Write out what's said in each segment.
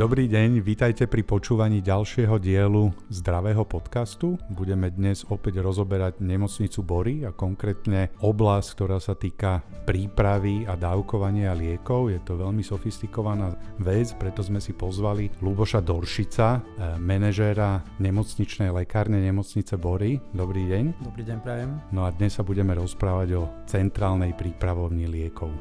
Dobrý deň, vítajte pri počúvaní ďalšieho dielu zdravého podcastu. Budeme dnes opäť rozoberať nemocnicu Bory a konkrétne oblasť, ktorá sa týka prípravy a dávkovania liekov. Je to veľmi sofistikovaná vec, preto sme si pozvali Luboša Doršica, eh, manažéra nemocničnej lekárne nemocnice Bory. Dobrý deň. Dobrý deň, prajem. No a dnes sa budeme rozprávať o centrálnej prípravovni liekov.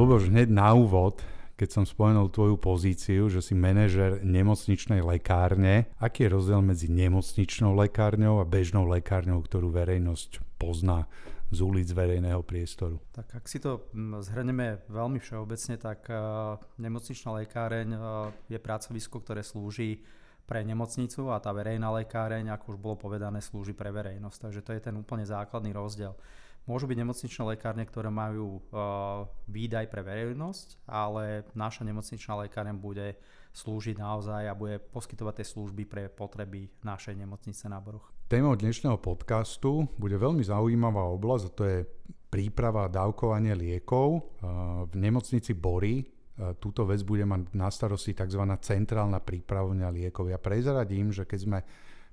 Luboš, hneď na úvod, keď som spomenul tvoju pozíciu, že si manažer nemocničnej lekárne, aký je rozdiel medzi nemocničnou lekárňou a bežnou lekárňou, ktorú verejnosť pozná z ulic verejného priestoru? Tak ak si to mm, zhrneme veľmi všeobecne, tak uh, nemocničná lekáreň uh, je pracovisko, ktoré slúži pre nemocnicu a tá verejná lekáreň, ako už bolo povedané, slúži pre verejnosť. Takže to je ten úplne základný rozdiel. Môžu byť nemocničné lekárne, ktoré majú uh, výdaj pre verejnosť, ale naša nemocničná lekárne bude slúžiť naozaj a bude poskytovať tie služby pre potreby našej nemocnice na Boroch. Témou dnešného podcastu bude veľmi zaujímavá oblasť a to je príprava a dávkovanie liekov. Uh, v nemocnici Bory uh, túto vec bude mať na starosti tzv. centrálna prípravňa liekov. Ja prezradím, že keď sme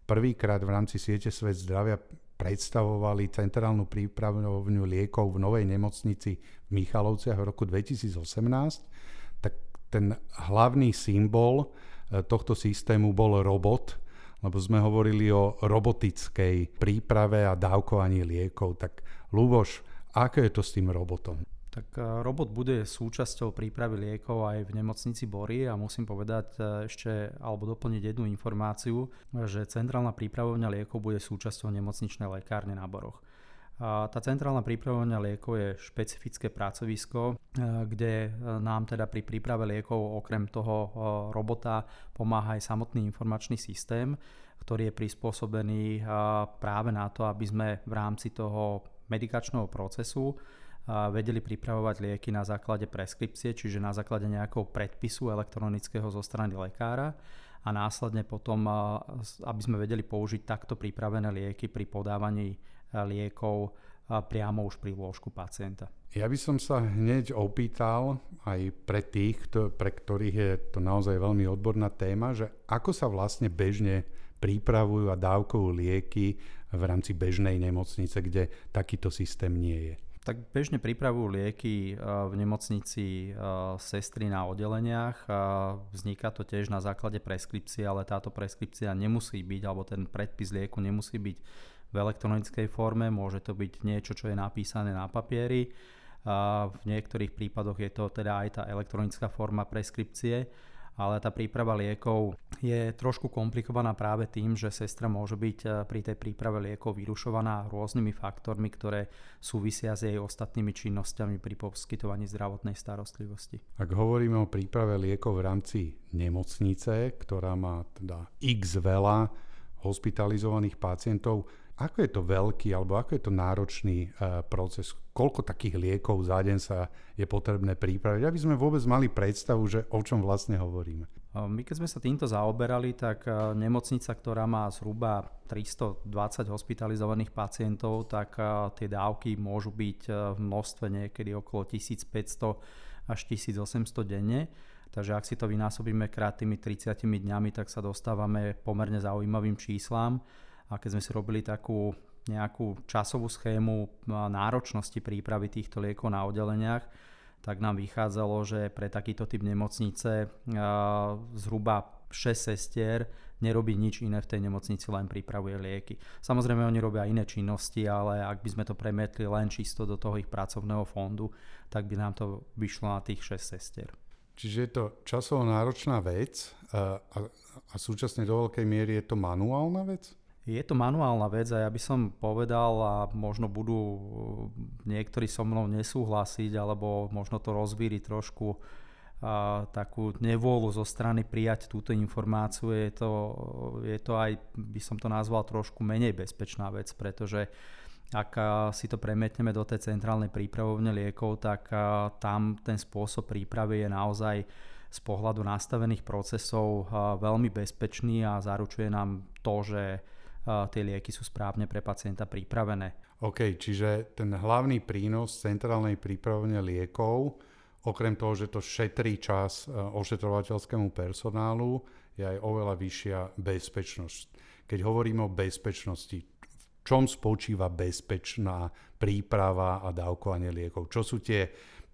prvýkrát v rámci siete Svet zdravia predstavovali centrálnu prípravňovňu liekov v novej nemocnici v Michalovciach v roku 2018, tak ten hlavný symbol e, tohto systému bol robot, lebo sme hovorili o robotickej príprave a dávkovaní liekov. Tak Luboš, ako je to s tým robotom? Tak e, robot bude súčasťou prípravy liekov aj v nemocnici Bory a musím povedať e, ešte alebo doplniť jednu informáciu, že centrálna prípravovňa liekov bude súčasťou nemocničnej lekárne na Boroch. A tá centrálna prípravovňa liekov je špecifické pracovisko, e, kde nám teda pri príprave liekov okrem toho robota pomáha aj samotný informačný systém, ktorý je prispôsobený práve na to, aby sme v rámci toho medikačného procesu vedeli pripravovať lieky na základe preskripcie, čiže na základe nejakého predpisu elektronického zo strany lekára a následne potom, aby sme vedeli použiť takto pripravené lieky pri podávaní liekov priamo už pri lôžku pacienta. Ja by som sa hneď opýtal aj pre tých, pre ktorých je to naozaj veľmi odborná téma, že ako sa vlastne bežne pripravujú a dávkujú lieky v rámci bežnej nemocnice, kde takýto systém nie je. Tak bežne pripravujú lieky eh, v nemocnici eh, sestry na oddeleniach. Vzniká to tiež na základe preskripcie, ale táto preskripcia nemusí byť, alebo ten predpis lieku nemusí byť v elektronickej forme, môže to byť niečo, čo je napísané na papieri. V niektorých prípadoch je to teda aj tá elektronická forma preskripcie ale tá príprava liekov je trošku komplikovaná práve tým, že sestra môže byť eh, pri tej príprave liekov vyrušovaná rôznymi faktormi, ktoré súvisia s jej ostatnými činnosťami pri poskytovaní zdravotnej starostlivosti. Ak hovoríme o príprave liekov v rámci nemocnice, ktorá má teda x veľa hospitalizovaných pacientov, ako je to veľký alebo ako je to náročný uh, proces? Koľko takých liekov za deň sa je potrebné pripraviť, aby sme vôbec mali predstavu, že o čom vlastne hovoríme? My keď sme sa týmto zaoberali, tak nemocnica, ktorá má zhruba 320 hospitalizovaných pacientov, tak tie dávky môžu byť v množstve niekedy okolo 1500 až 1800 denne. Takže ak si to vynásobíme krát tými 30 dňami, tak sa dostávame pomerne zaujímavým číslam a keď sme si robili takú nejakú časovú schému náročnosti prípravy týchto liekov na oddeleniach, tak nám vychádzalo, že pre takýto typ nemocnice zhruba 6 sestier nerobí nič iné v tej nemocnici, len pripravuje lieky. Samozrejme oni robia iné činnosti, ale ak by sme to premietli len čisto do toho ich pracovného fondu, tak by nám to vyšlo na tých 6 sestier. Čiže je to časovo náročná vec a, a, a súčasne do veľkej miery je to manuálna vec? Je to manuálna vec a ja by som povedal a možno budú niektorí so mnou nesúhlasiť alebo možno to rozvíri trošku a, takú nevôľu zo strany prijať túto informáciu. Je to, je to aj, by som to nazval, trošku menej bezpečná vec, pretože ak si to premietneme do tej centrálnej prípravovne liekov, tak tam ten spôsob prípravy je naozaj z pohľadu nastavených procesov veľmi bezpečný a zaručuje nám to, že tie lieky sú správne pre pacienta pripravené. OK, čiže ten hlavný prínos centrálnej prípravne liekov okrem toho, že to šetrí čas ošetrovateľskému personálu, je aj oveľa vyššia bezpečnosť. Keď hovoríme o bezpečnosti, v čom spočíva bezpečná príprava a dávkovanie liekov? Čo sú tie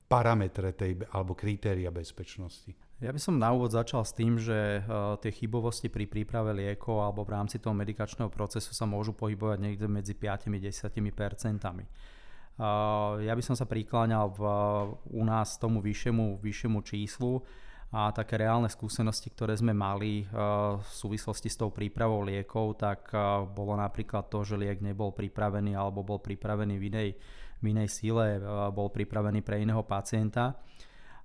parametre tej, alebo kritéria bezpečnosti? Ja by som na úvod začal s tým, že uh, tie chybovosti pri príprave liekov alebo v rámci toho medikačného procesu sa môžu pohybovať niekde medzi 5-10 percentami. Uh, ja by som sa prikláňal v, u nás tomu vyššiemu, vyššiemu číslu a také reálne skúsenosti, ktoré sme mali uh, v súvislosti s tou prípravou liekov, tak bolo napríklad to, že liek nebol pripravený alebo bol pripravený v inej, v inej síle, bol pripravený pre iného pacienta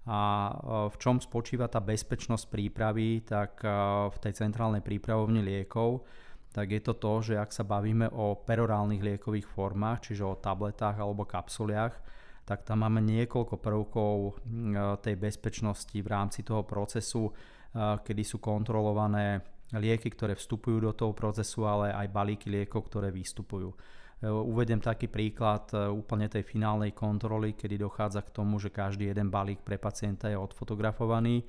a e, v čom spočíva tá bezpečnosť prípravy, tak e, v tej centrálnej prípravovni liekov, tak je to to, že ak sa bavíme o perorálnych liekových formách, čiže o tabletách alebo kapsuliach, tak tam máme niekoľko prvkov e, tej bezpečnosti v rámci toho procesu, kedy sú kontrolované lieky, ktoré vstupujú do toho procesu, ale aj balíky liekov, ktoré vystupujú. Eh, uvedem taký príklad eh, úplne tej finálnej kontroly, kedy dochádza k tomu, že každý jeden balík pre pacienta je odfotografovaný,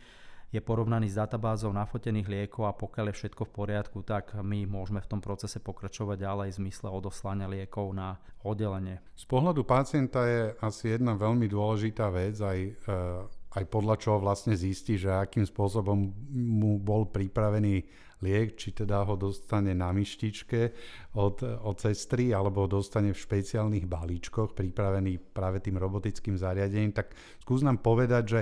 je porovnaný s databázou nafotených liekov a pokiaľ je všetko v poriadku, tak my môžeme v tom procese pokračovať ďalej v zmysle odoslania liekov na oddelenie. Z pohľadu pacienta je asi jedna veľmi dôležitá vec, aj, eh, aj podľa čoho vlastne zistí, že akým spôsobom mu bol pripravený liek, či teda ho dostane na myštičke od, od sestry, alebo ho dostane v špeciálnych balíčkoch, pripravený práve tým robotickým zariadením, tak skús nám povedať, že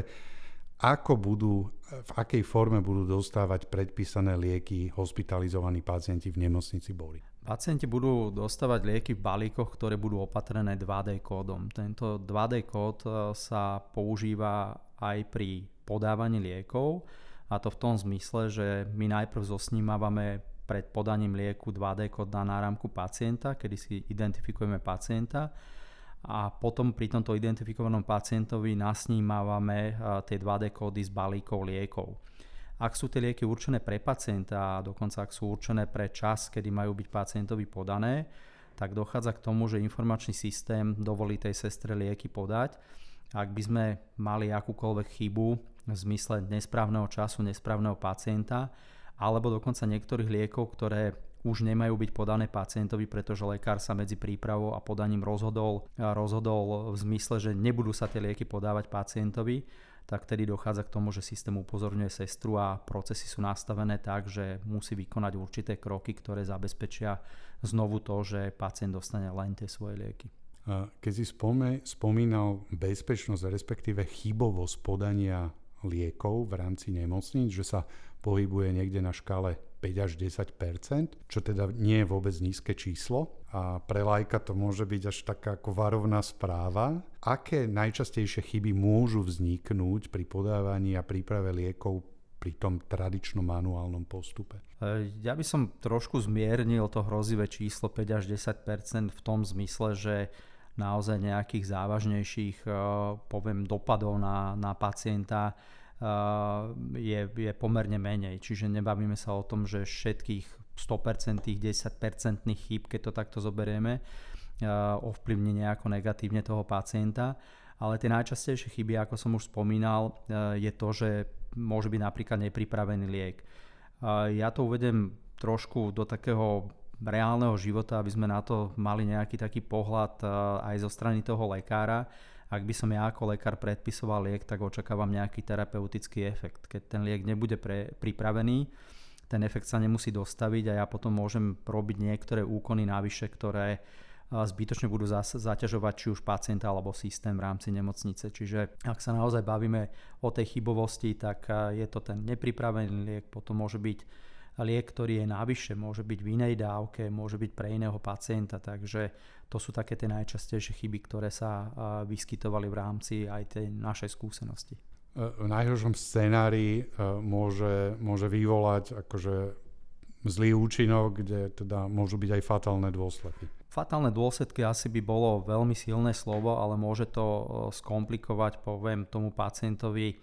ako budú, v akej forme budú dostávať predpísané lieky hospitalizovaní pacienti v nemocnici boli. Pacienti budú dostávať lieky v balíkoch, ktoré budú opatrené 2D kódom. Tento 2D kód e, sa používa aj pri podávaní liekov a to v tom zmysle, že my najprv zosnímavame pred podaním lieku 2D kód na náramku pacienta, kedy si identifikujeme pacienta a potom pri tomto identifikovanom pacientovi nasnímavame tie 2D kódy z balíkov liekov. Ak sú tie lieky určené pre pacienta a dokonca ak sú určené pre čas, kedy majú byť pacientovi podané, tak dochádza k tomu, že informačný systém dovolí tej sestre lieky podať. Ak by sme mali akúkoľvek chybu v zmysle nesprávneho času, nesprávneho pacienta, alebo dokonca niektorých liekov, ktoré už nemajú byť podané pacientovi, pretože lekár sa medzi prípravou a podaním rozhodol, rozhodol v zmysle, že nebudú sa tie lieky podávať pacientovi, tak vtedy dochádza k tomu, že systém upozorňuje sestru a procesy sú nastavené tak, že musí vykonať určité kroky, ktoré zabezpečia znovu to, že pacient dostane len tie svoje lieky. Keď si spomínal bezpečnosť, respektíve chybovosť podania liekov v rámci nemocníc, že sa pohybuje niekde na škále 5 až 10 čo teda nie je vôbec nízke číslo. A pre lajka to môže byť až taká ako varovná správa. Aké najčastejšie chyby môžu vzniknúť pri podávaní a príprave liekov pri tom tradičnom manuálnom postupe? E, ja by som trošku zmiernil to hrozivé číslo 5 až 10 v tom zmysle, že naozaj nejakých závažnejších, eh, poviem, dopadov na, na pacienta je, je pomerne menej. Čiže nebavíme sa o tom, že všetkých 100%, 10% chýb, keď to takto zoberieme, eh, ovplyvní nejako negatívne toho pacienta. Ale tie najčastejšie chyby, ako som už spomínal, je to, že môže byť napríklad nepripravený liek. Ja to uvedem trošku do takého reálneho života, aby sme na to mali nejaký taký pohľad eh, aj zo strany toho lekára. Ak by som ja ako lekár predpisoval liek, tak očakávam nejaký terapeutický efekt. Keď ten liek nebude pre, pripravený, ten efekt sa nemusí dostaviť a ja potom môžem robiť niektoré úkony navyše, ktoré eh, zbytočne budú zaťažovať či už pacienta alebo systém v rámci nemocnice. Čiže ak sa naozaj bavíme o tej chybovosti, tak eh, je to ten nepripravený liek, potom môže byť liek, ktorý je navyše, môže byť v inej dávke, môže byť pre iného pacienta, takže to sú také tie najčastejšie chyby, ktoré sa vyskytovali v rámci aj tej našej skúsenosti. E, v najhoršom scenári e, môže, môže vyvolať akože zlý účinok, kde teda môžu byť aj fatálne dôsledky. Fatálne dôsledky asi by bolo veľmi silné slovo, ale môže to e, skomplikovať, poviem tomu pacientovi,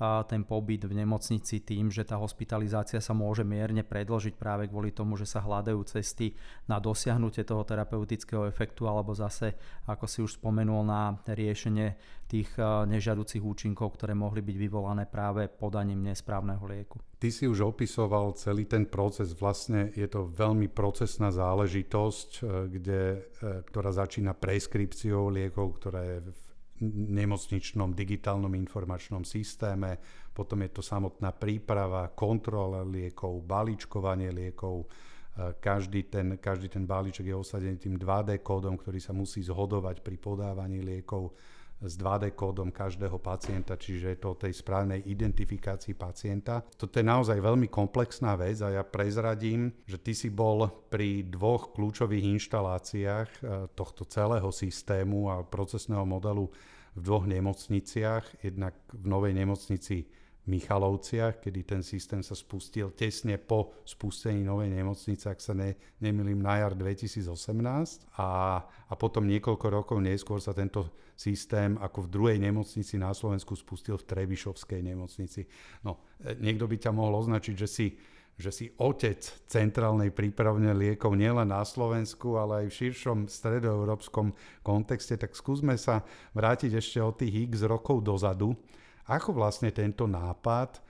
ten pobyt v nemocnici tým, že tá hospitalizácia sa môže mierne predložiť práve kvôli tomu, že sa hľadajú cesty na dosiahnutie toho terapeutického efektu alebo zase, ako si už spomenul, na riešenie tých nežiaducich účinkov, ktoré mohli byť vyvolané práve podaním nesprávneho lieku. Ty si už opisoval celý ten proces, vlastne je to veľmi procesná záležitosť, e, kde, e, ktorá začína preskripciou liekov, ktorá je v nemocničnom digitálnom informačnom systéme, potom je to samotná príprava, kontrola liekov, balíčkovanie liekov, e, každý ten, každý ten balíček je osadený tým 2D kódom, ktorý sa musí zhodovať pri podávaní liekov s 2D kódom každého pacienta, čiže je to o tej správnej identifikácii pacienta. Toto je naozaj veľmi komplexná vec a ja prezradím, že ty si bol pri dvoch kľúčových inštaláciách e, tohto celého systému a procesného modelu v dvoch nemocniciach. Jednak v novej nemocnici Michalovciach, kedy ten systém sa spustil tesne po spustení novej nemocnice, ak sa ne, nemýlim, na jar 2018. A, a potom niekoľko rokov neskôr sa tento systém ako v druhej nemocnici na Slovensku spustil v Trebišovskej nemocnici. No, e, niekto by ťa mohol označiť, že si že si otec centrálnej prípravne liekov nielen na Slovensku, ale aj v širšom stredoeurópskom kontexte, tak skúsme sa vrátiť ešte o tých x rokov dozadu ako vlastne tento nápad, e,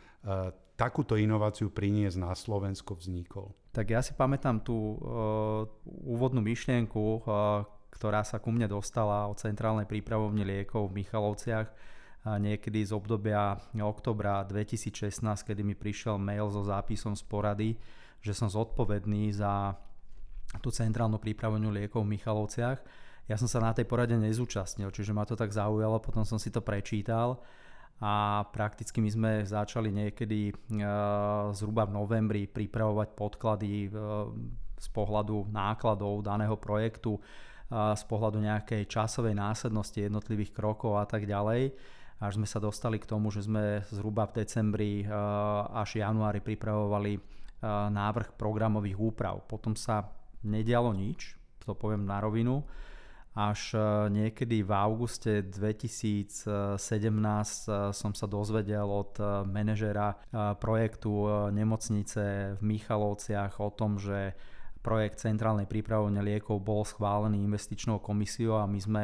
takúto inováciu priniesť na Slovensko vznikol? Tak ja si pamätám tú uh, úvodnú myšlienku, uh, ktorá sa ku mne dostala od centrálnej prípravovne liekov v Michalovciach niekedy z obdobia oktobra 2016, kedy mi prišiel mail so zápisom z porady, že som zodpovedný za tú centrálnu prípravovňu liekov v Michalovciach. Ja som sa na tej porade nezúčastnil, čiže ma to tak zaujalo, potom som si to prečítal a prakticky my sme začali niekedy e, zhruba v novembri pripravovať podklady e, z pohľadu nákladov daného projektu, z pohľadu nejakej časovej následnosti jednotlivých krokov a tak ďalej. Až sme sa dostali k tomu, že sme zhruba v decembri až januári pripravovali návrh programových úprav. Potom sa nedialo nič, to poviem na rovinu až niekedy v auguste 2017 e, som sa dozvedel od manažera projektu nemocnice v Michalovciach o tom, že projekt centrálnej prípravovne liekov bol schválený investičnou komisiou a my sme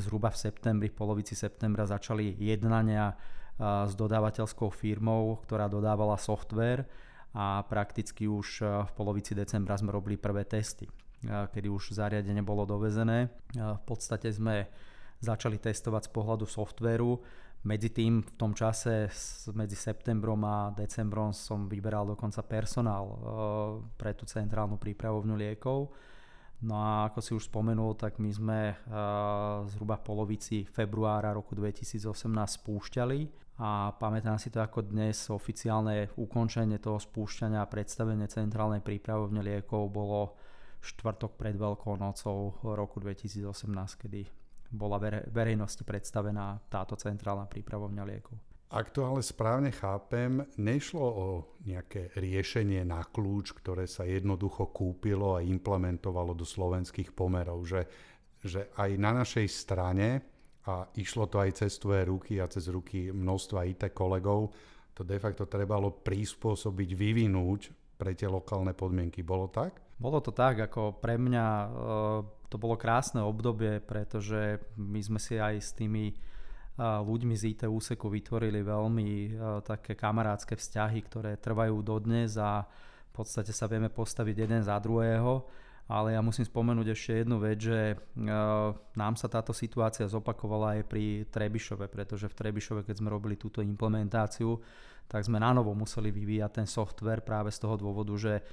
zhruba v septembri, v polovici septembra začali jednania s dodávateľskou firmou, ktorá dodávala software a prakticky už v polovici decembra sme robili prvé testy kedy už zariadenie bolo dovezené. V podstate sme začali testovať z pohľadu softvéru. Medzi tým v tom čase medzi septembrom a decembrom som vyberal dokonca personál e, pre tú centrálnu prípravovňu liekov. No a ako si už spomenul, tak my sme e, zhruba v polovici februára roku 2018 spúšťali a pamätám si to ako dnes oficiálne ukončenie toho spúšťania a predstavenie centrálnej prípravovne liekov bolo štvrtok pred Veľkou nocou roku 2018, kedy bola verejnosti predstavená táto centrálna prípravovňa liekov. Ak to ale správne chápem, nešlo o nejaké riešenie na kľúč, ktoré sa jednoducho kúpilo a implementovalo do slovenských pomerov, že, že aj na našej strane, a išlo to aj cez tvoje ruky a cez ruky množstva IT kolegov, to de facto trebalo prispôsobiť, vyvinúť pre tie lokálne podmienky. Bolo tak? Bolo to tak, ako pre mňa e, to bolo krásne obdobie, pretože my sme si aj s tými e, ľuďmi z IT úseku vytvorili veľmi e, také kamarádske vzťahy, ktoré trvajú dodnes a v podstate sa vieme postaviť jeden za druhého. Ale ja musím spomenúť ešte jednu vec, že nám sa táto situácia zopakovala aj pri Trebišove, pretože v Trebišove, keď sme robili túto implementáciu, tak sme na novo museli vyvíjať ten software práve z toho dôvodu, že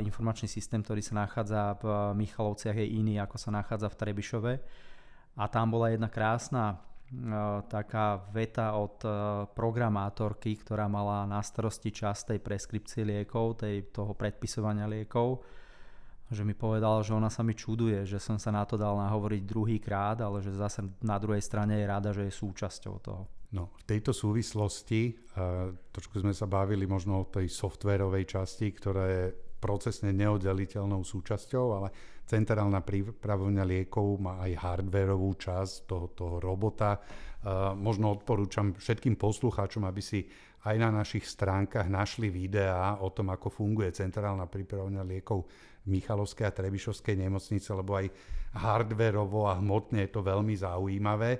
informačný systém, ktorý sa nachádza v Michalovciach je iný, ako sa nachádza v Trebišove. A tam bola jedna krásna taká veta od programátorky, ktorá mala na starosti čas tej preskripcie liekov, tej, toho predpisovania liekov, že mi povedala, že ona sa mi čuduje, že som sa na to dal nahovoriť druhý krát, ale že zase na druhej strane je rada, že je súčasťou toho. No, v tejto súvislosti, trošku sme sa bavili možno o tej softwarovej časti, ktorá je procesne neoddeliteľnou súčasťou, ale centrálna prípravovňa liekov má aj hardwareovú časť toho, toho robota. Možno odporúčam všetkým poslucháčom, aby si aj na našich stránkach našli videá o tom, ako funguje centrálna prípravňa liekov v Michalovskej a Trebišovskej nemocnice, lebo aj hardverovo a hmotne je to veľmi zaujímavé.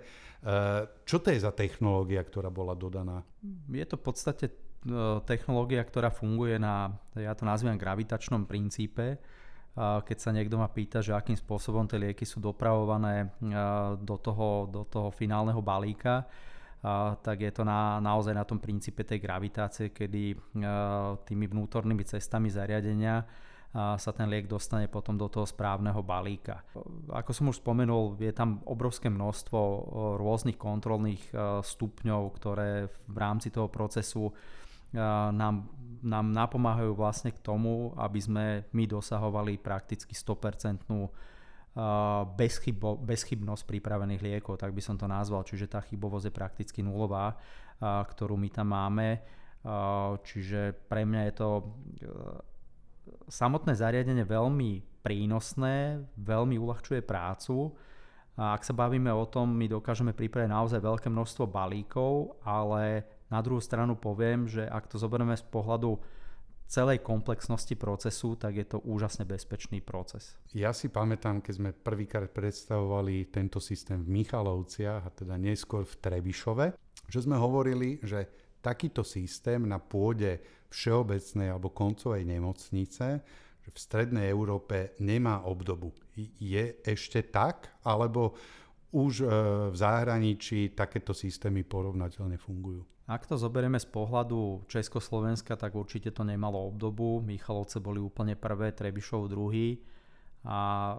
Čo to je za technológia, ktorá bola dodaná? Je to v podstate technológia, ktorá funguje na, ja to nazývam gravitačnom princípe. Keď sa niekto ma pýta, že akým spôsobom tie lieky sú dopravované do toho, do toho finálneho balíka, tak je to na, naozaj na tom princípe tej gravitácie, kedy tými vnútornými cestami zariadenia sa ten liek dostane potom do toho správneho balíka. Ako som už spomenul, je tam obrovské množstvo rôznych kontrolných stupňov, ktoré v rámci toho procesu nám, nám napomáhajú vlastne k tomu, aby sme my dosahovali prakticky 100% bezchybo, bezchybnosť pripravených liekov, tak by som to nazval. Čiže tá chybovosť je prakticky nulová, ktorú my tam máme. Čiže pre mňa je to e, samotné zariadenie veľmi prínosné, veľmi uľahčuje prácu. A ak sa bavíme o tom, my dokážeme pripraviť naozaj veľké množstvo balíkov, ale na druhú stranu poviem, že ak to zoberieme z pohľadu celej komplexnosti procesu, tak je to úžasne bezpečný proces. Ja si pamätám, keď sme prvýkrát predstavovali tento systém v Michalovciach a teda neskôr v Trebišove, že sme hovorili, že takýto systém na pôde všeobecnej alebo koncovej nemocnice v strednej Európe nemá obdobu. Je ešte tak, alebo už e, v zahraničí takéto systémy porovnateľne fungujú? Ak to zoberieme z pohľadu Československa, tak určite to nemalo obdobu. Michalovce boli úplne prvé, Trebišov druhý a e,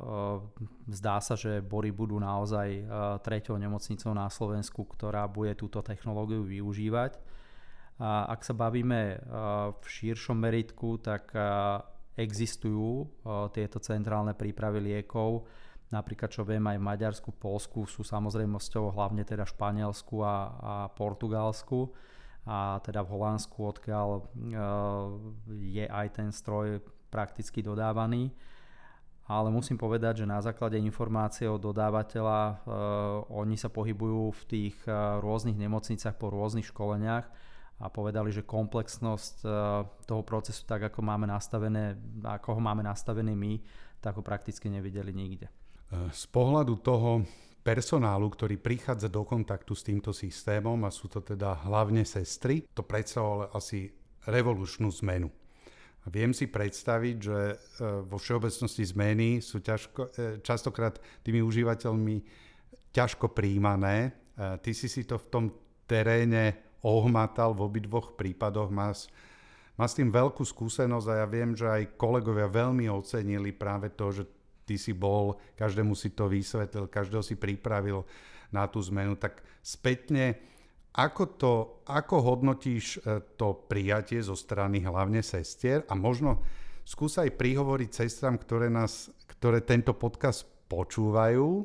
zdá sa, že Bory budú naozaj e, treťou nemocnicou na Slovensku, ktorá bude túto technológiu využívať. A ak sa bavíme e, v širšom meritku, tak existujú tieto centrálne prípravy liekov, Napríklad, čo viem, aj v Maďarsku, Polsku sú samozrejmosťou hlavne teda Španielsku a, a Portugalsku a teda v Holandsku, odkiaľ e, je aj ten stroj prakticky dodávaný. Ale musím povedať, že na základe informácie od dodávateľa e, oni sa pohybujú v tých e, rôznych nemocniciach po rôznych školeniach a povedali, že komplexnosť e, toho procesu, tak ako máme nastavené, ako ho máme nastavený my, tak ho prakticky nevideli nikde. Z pohľadu toho personálu, ktorý prichádza do kontaktu s týmto systémom, a sú to teda hlavne sestry, to predstavovalo asi revolučnú zmenu. Viem si predstaviť, že e, vo všeobecnosti zmeny sú ťažko, e, častokrát tými užívateľmi ťažko príjmané. E, ty si si to v tom teréne ohmatal v obidvoch prípadoch, máš, má s tým veľkú skúsenosť a ja viem, že aj kolegovia veľmi ocenili práve to, že ty si bol, každému si to vysvetlil, každého si pripravil na tú zmenu, tak spätne, ako, to, ako hodnotíš e, to prijatie zo strany hlavne sestier? A možno skús aj prihovoriť sestram, ktoré, nás, ktoré tento podcast počúvajú,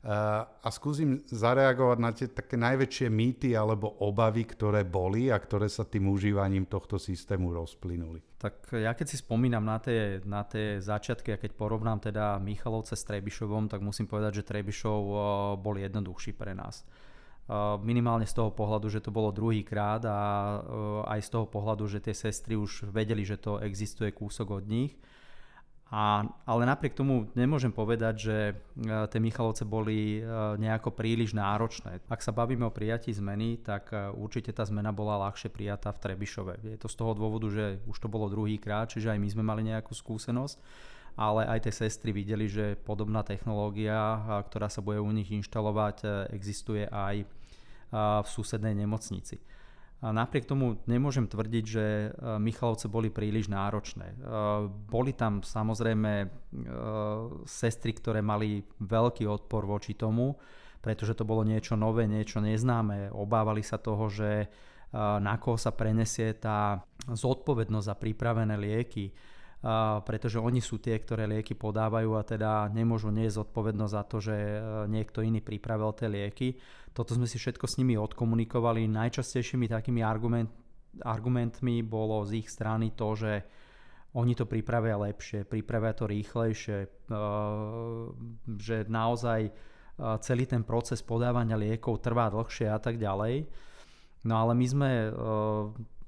a skúsim zareagovať na tie také najväčšie mýty alebo obavy, ktoré boli a ktoré sa tým užívaním tohto systému rozplynuli. Tak ja keď si spomínam na tie, na tie začiatky a keď porovnám teda Michalovce s Trebišovom, tak musím povedať, že Trebišov bol jednoduchší pre nás. Minimálne z toho pohľadu, že to bolo druhý krát a aj z toho pohľadu, že tie sestry už vedeli, že to existuje kúsok od nich a, ale napriek tomu nemôžem povedať, že e, tie Michalovce boli e, nejako príliš náročné. Ak sa bavíme o prijatí zmeny, tak e, určite tá zmena bola ľahšie prijatá v Trebišove. Je to z toho dôvodu, že už to bolo druhý krát, čiže aj my sme mali nejakú skúsenosť, ale aj tie sestry videli, že podobná technológia, ktorá sa bude u nich inštalovať, existuje aj v susednej nemocnici. Napriek tomu nemôžem tvrdiť, že e, Michalovce boli príliš náročné. E, boli tam samozrejme e, sestry, ktoré mali veľký odpor voči tomu, pretože to bolo niečo nové, niečo neznáme. Obávali sa toho, že na koho sa prenesie tá zodpovednosť za pripravené lieky pretože oni sú tie, ktoré lieky podávajú a teda nemôžu nie zodpovednosť za to, že e, niekto iný pripravil tie lieky. Toto sme si všetko s nimi odkomunikovali. Najčastejšími takými argument, argumentmi bolo z ich strany to, že oni to pripravia lepšie, pripravia to rýchlejšie, že naozaj celý ten proces podávania liekov trvá dlhšie a tak ďalej. No ale my sme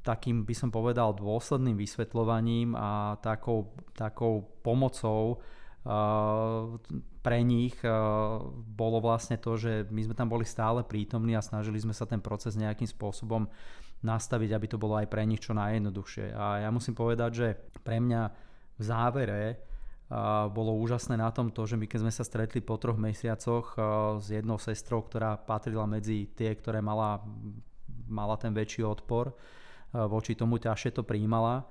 takým, by som povedal, dôsledným vysvetľovaním a takou, takou pomocou pre nich bolo vlastne to, že my sme tam boli stále prítomní a snažili sme sa ten proces nejakým spôsobom nastaviť, aby to bolo aj pre nich čo najjednoduchšie. A ja musím povedať, že pre mňa v závere bolo úžasné na tom to, že my keď sme sa stretli po troch mesiacoch s jednou sestrou, ktorá patrila medzi tie, ktoré mala, mala ten väčší odpor voči tomu ťažšie to príjmala,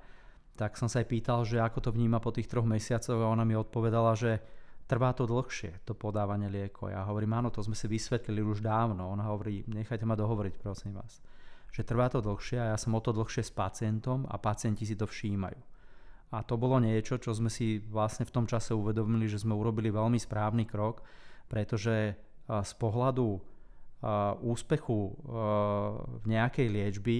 tak som sa aj pýtal, že ako to vníma po tých troch mesiacoch a ona mi odpovedala, že trvá to dlhšie, to podávanie liekov. Ja hovorím, áno, to sme si vysvetlili už dávno. Ona hovorí, nechajte ma dohovoriť, prosím vás. Že trvá to dlhšie a ja som o to dlhšie s pacientom a pacienti si to všímajú. A to bolo niečo, čo sme si vlastne v tom čase uvedomili, že sme urobili veľmi správny krok, pretože z pohľadu úspechu v nejakej liečby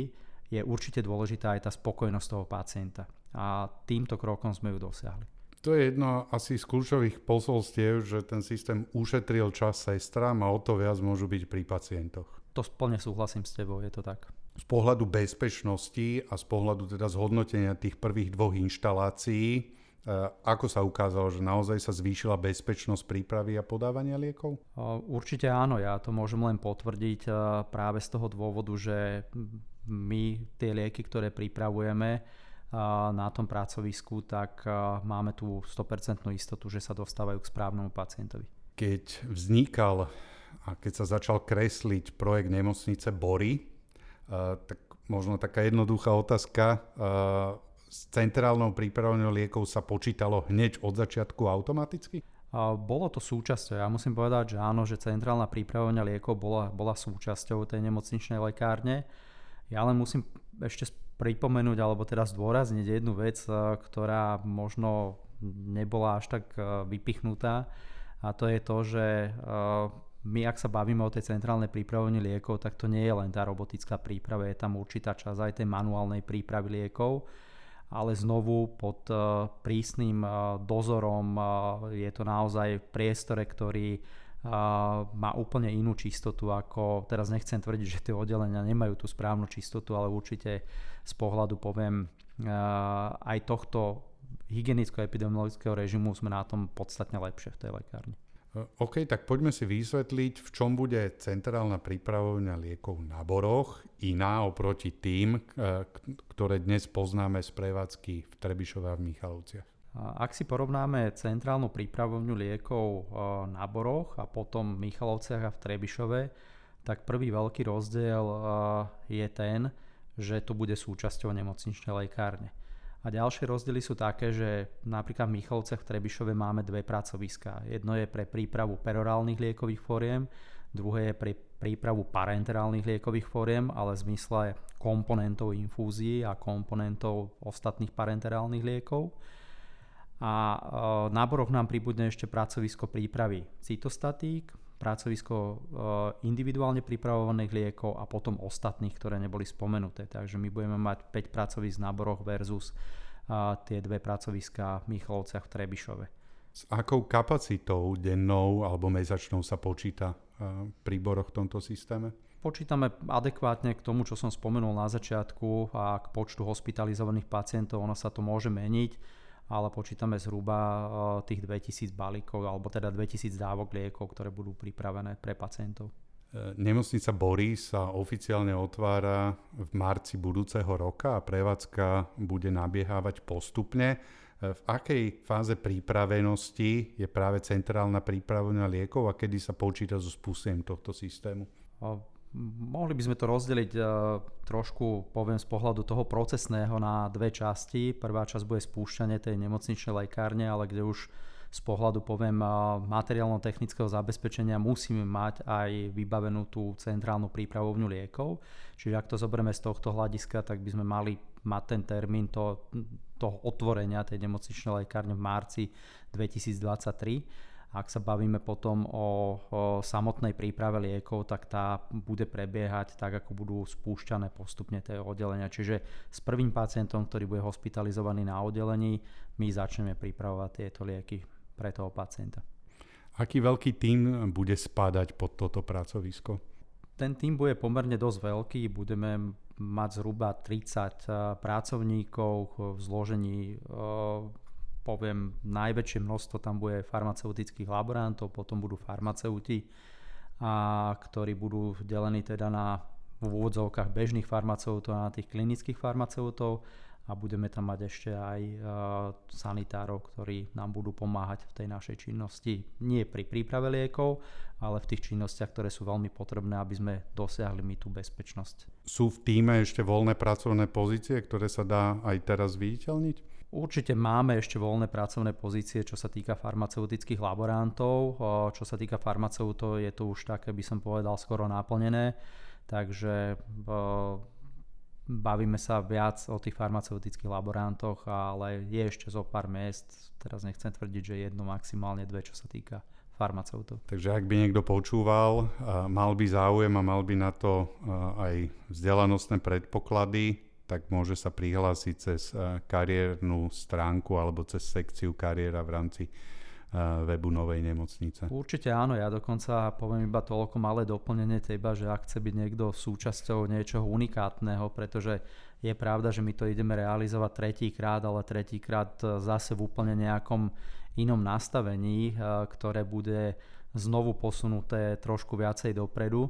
je určite dôležitá aj tá spokojnosť toho pacienta. A týmto krokom sme ju dosiahli. To je jedno asi z kľúčových posolstiev, že ten systém ušetril čas sestrám a o to viac môžu byť pri pacientoch. To plne súhlasím s tebou, je to tak z pohľadu bezpečnosti a z pohľadu teda zhodnotenia tých prvých dvoch inštalácií, ako sa ukázalo, že naozaj sa zvýšila bezpečnosť prípravy a podávania liekov? Určite áno, ja to môžem len potvrdiť e, práve z toho dôvodu, že my tie lieky, ktoré pripravujeme na tom pracovisku, tak máme tú 100% istotu, že sa dostávajú k správnemu pacientovi. Keď vznikal a keď sa začal kresliť projekt nemocnice Bory, tak možno taká jednoduchá otázka. S centrálnou prípravou liekov sa počítalo hneď od začiatku automaticky? Bolo to súčasťou. Ja musím povedať, že áno, že centrálna prípravovňa liekov bola, bola súčasťou tej nemocničnej lekárne. Ja len musím ešte pripomenúť, alebo teda zdôrazniť jednu vec, ktorá možno nebola až tak vypichnutá. A to je to, že my ak sa bavíme o tej centrálnej prípravovni liekov, tak to nie je len tá robotická príprava, je tam určitá časť aj tej manuálnej prípravy liekov, ale znovu pod uh, prísnym uh, dozorom uh, je to naozaj v priestore, ktorý má úplne inú čistotu ako, teraz nechcem tvrdiť, že tie oddelenia nemajú tú správnu čistotu, ale určite z pohľadu poviem aj tohto hygienicko-epidemiologického režimu sme na tom podstatne lepšie v tej lekárni. OK, tak poďme si vysvetliť, v čom bude centrálna prípravovňa liekov na Boroch iná oproti tým, ktoré dnes poznáme z prevádzky v Trebišove a v Michalovciach. Ak si porovnáme centrálnu prípravovňu liekov na Boroch a potom v Michalovciach a v Trebišove, tak prvý veľký rozdiel je ten, že to bude súčasťou nemocničnej lekárne. A ďalšie rozdiely sú také, že napríklad v Michalovcech v Trebišove máme dve pracoviská. Jedno je pre prípravu perorálnych liekových fóriem, druhé je pre prípravu parenterálnych liekových fóriem, ale v zmysle komponentov infúzií a komponentov ostatných parenterálnych liekov. A e, na boroch nám pribudne ešte pracovisko prípravy cytostatík, pracovisko e, individuálne pripravovaných liekov a potom ostatných, ktoré neboli spomenuté. Takže my budeme mať 5 pracovísk v náboroch versus tie dve pracoviská v Michalovciach v Trebišove. S akou kapacitou dennou alebo mesačnou sa počíta pri boroch v tomto systéme? Počítame adekvátne k tomu, čo som spomenul na začiatku a k počtu hospitalizovaných pacientov. Ono sa to môže meniť ale počítame zhruba eh, tých 2000 balíkov alebo teda 2000 dávok liekov, ktoré budú pripravené pre pacientov. Eh, nemocnica Bory sa oficiálne otvára v marci budúceho roka a prevádzka bude nabiehávať postupne. Eh, v akej fáze prípravenosti je práve centrálna prípravovňa liekov a kedy sa počíta so spustením tohto systému? Mohli by sme to rozdeliť uh, trošku, poviem, z pohľadu toho procesného na dve časti. Prvá časť bude spúšťanie tej nemocničnej lekárne, ale kde už z pohľadu, poviem, uh, materiálno-technického zabezpečenia musíme mať aj vybavenú tú centrálnu prípravovňu liekov. Čiže ak to zoberieme z tohto hľadiska, tak by sme mali mať ten termín to, toho otvorenia tej nemocničnej lekárne v marci 2023 Ak sa bavíme potom o, o samotnej príprave liekov, tak tá bude prebiehať tak, ako budú spúšťané postupne tie oddelenia. Čiže s prvým pacientom, ktorý bude hospitalizovaný na oddelení, my začneme pripravovať tieto lieky pre toho pacienta. Aký veľký tým bude spadať pod toto pracovisko? Ten tým bude pomerne dosť veľký, budeme mať zhruba 30 eh, pracovníkov v zložení eh, poviem, najväčšie množstvo tam bude farmaceutických laborantov, potom budú farmaceuti, a, ktorí budú delení teda na v úvodzovkách bežných farmaceutov a na tých klinických farmaceutov a budeme tam mať ešte aj uh, sanitárov, ktorí nám budú pomáhať v tej našej činnosti. Nie pri príprave liekov, ale v tých činnostiach, ktoré sú veľmi potrebné, aby sme dosiahli my tú bezpečnosť. Sú v týme ešte voľné pracovné pozície, ktoré sa dá aj teraz viditeľniť? Určite máme ešte voľné pracovné pozície, čo sa týka farmaceutických laborantov. Čo sa týka farmaceutov, je to už také, by som povedal, skoro naplnené. Takže bavíme sa viac o tých farmaceutických laborantoch, ale je ešte zo pár miest, teraz nechcem tvrdiť, že jedno, maximálne dve, čo sa týka farmaceutov. Takže ak by niekto počúval, mal by záujem a mal by na to aj vzdelanostné predpoklady, tak môže sa prihlásiť cez eh, kariérnu stránku alebo cez sekciu kariéra v rámci eh, webu Novej nemocnice. Určite áno, ja dokonca poviem iba toľko malé doplnenie teba, že ak chce byť niekto súčasťou niečoho unikátneho, pretože je pravda, že my to ideme realizovať tretíkrát, ale tretíkrát eh, zase v úplne nejakom inom nastavení, ktoré bude znovu posunuté trošku viacej dopredu,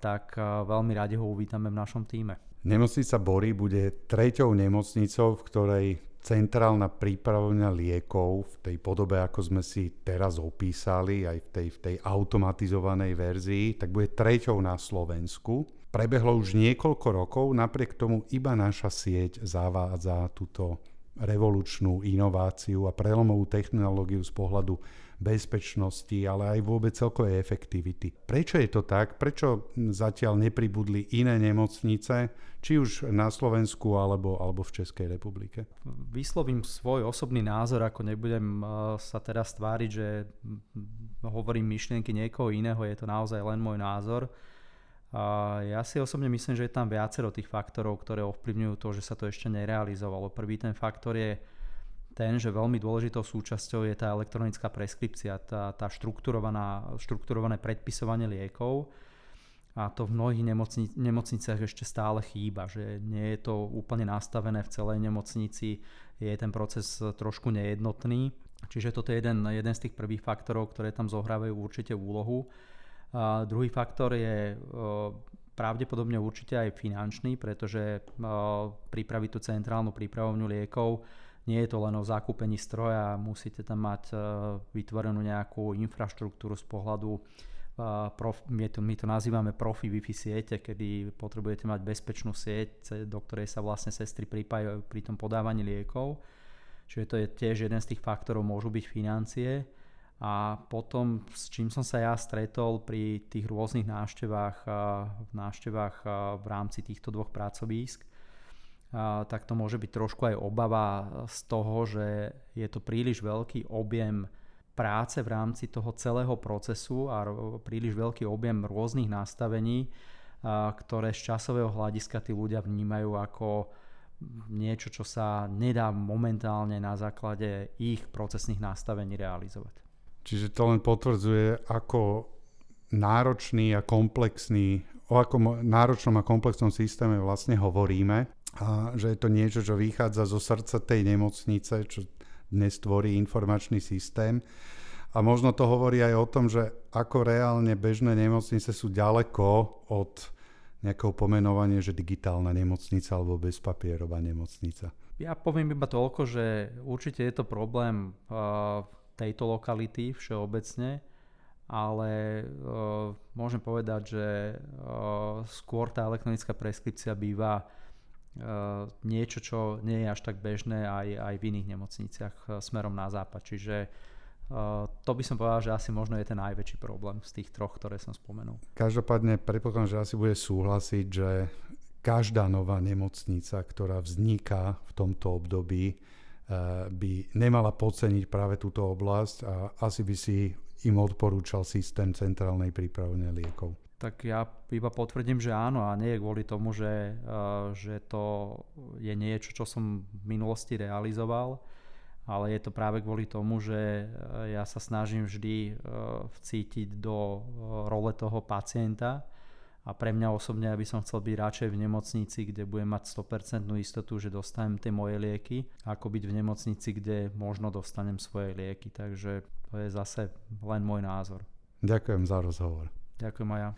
tak veľmi radi ho uvítame v našom týme. Nemocnica Bory bude treťou nemocnicou, v ktorej centrálna prípravovňa liekov v tej podobe, ako sme si teraz opísali, aj v tej, v tej automatizovanej verzii, tak bude treťou na Slovensku. Prebehlo už niekoľko rokov, napriek tomu iba naša sieť zavádza túto revolučnú inováciu a prelomovú technológiu z pohľadu bezpečnosti, ale aj vôbec celkovej efektivity. Prečo je to tak? Prečo zatiaľ nepribudli iné nemocnice, či už na Slovensku alebo, alebo v Českej republike? Vyslovím svoj osobný názor, ako nebudem eh, sa teraz tváriť, že hovorím myšlienky niekoho iného, je to naozaj len môj názor. Ja si osobne myslím, že je tam viacero tých faktorov, ktoré ovplyvňujú to, že sa to ešte nerealizovalo. Prvý ten faktor je ten, že veľmi dôležitou súčasťou je tá elektronická preskripcia, tá, tá štrukturované predpisovanie liekov a to v mnohých nemocni, nemocniciach ešte stále chýba, že nie je to úplne nastavené v celej nemocnici, je ten proces trošku nejednotný. Čiže toto je jeden, jeden z tých prvých faktorov, ktoré tam zohrávajú určite úlohu. A druhý faktor je pravdepodobne určite aj finančný, pretože pripraviť tú centrálnu prípravovňu liekov nie je to len o zakúpení stroja, musíte tam mať vytvorenú nejakú infraštruktúru z pohľadu prof, my, to, my to nazývame profi Wi-Fi siete, kedy potrebujete mať bezpečnú sieť, do ktorej sa vlastne sestry pripájajú pri tom podávaní liekov. Čiže to je tiež jeden z tých faktorov, môžu byť financie. A potom, s čím som sa ja stretol pri tých rôznych návštevách, v návštevách v rámci týchto dvoch pracovísk, tak to môže byť trošku aj obava z toho, že je to príliš veľký objem práce v rámci toho celého procesu a príliš veľký objem rôznych nastavení, ktoré z časového hľadiska tí ľudia vnímajú ako niečo, čo sa nedá momentálne na základe ich procesných nastavení realizovať. Čiže to len potvrdzuje, ako náročný a komplexný, o akom náročnom a komplexnom systéme vlastne hovoríme a že je to niečo, čo vychádza zo srdca tej nemocnice, čo dnes tvorí informačný systém. A možno to hovorí aj o tom, že ako reálne bežné nemocnice sú ďaleko od nejakého pomenovania, že digitálna nemocnica alebo bezpapierová nemocnica. Ja poviem iba toľko, že určite je to problém uh, tejto lokality všeobecne, ale uh, môžem povedať, že uh, skôr tá elektronická preskripcia býva Eh, niečo, čo nie je až tak bežné aj, aj v iných nemocniciach smerom na západ. Čiže eh, to by som povedal, že asi možno je ten najväčší problém z tých troch, ktoré som spomenul. Každopádne predpokladám, že asi bude súhlasiť, že každá nová nemocnica, ktorá vzniká v tomto období, by nemala podceniť práve túto oblasť a asi by si im odporúčal systém centrálnej prípravne liekov. Tak ja iba potvrdím, že áno a nie je kvôli tomu, že, že to je niečo, čo som v minulosti realizoval, ale je to práve kvôli tomu, že ja sa snažím vždy vcítiť do role toho pacienta a pre mňa osobne, aby som chcel byť radšej v nemocnici, kde budem mať 100% istotu, že dostanem tie moje lieky, ako byť v nemocnici, kde možno dostanem svoje lieky. Takže to je zase len môj názor. Ďakujem za rozhovor. Ďakujem aj ja.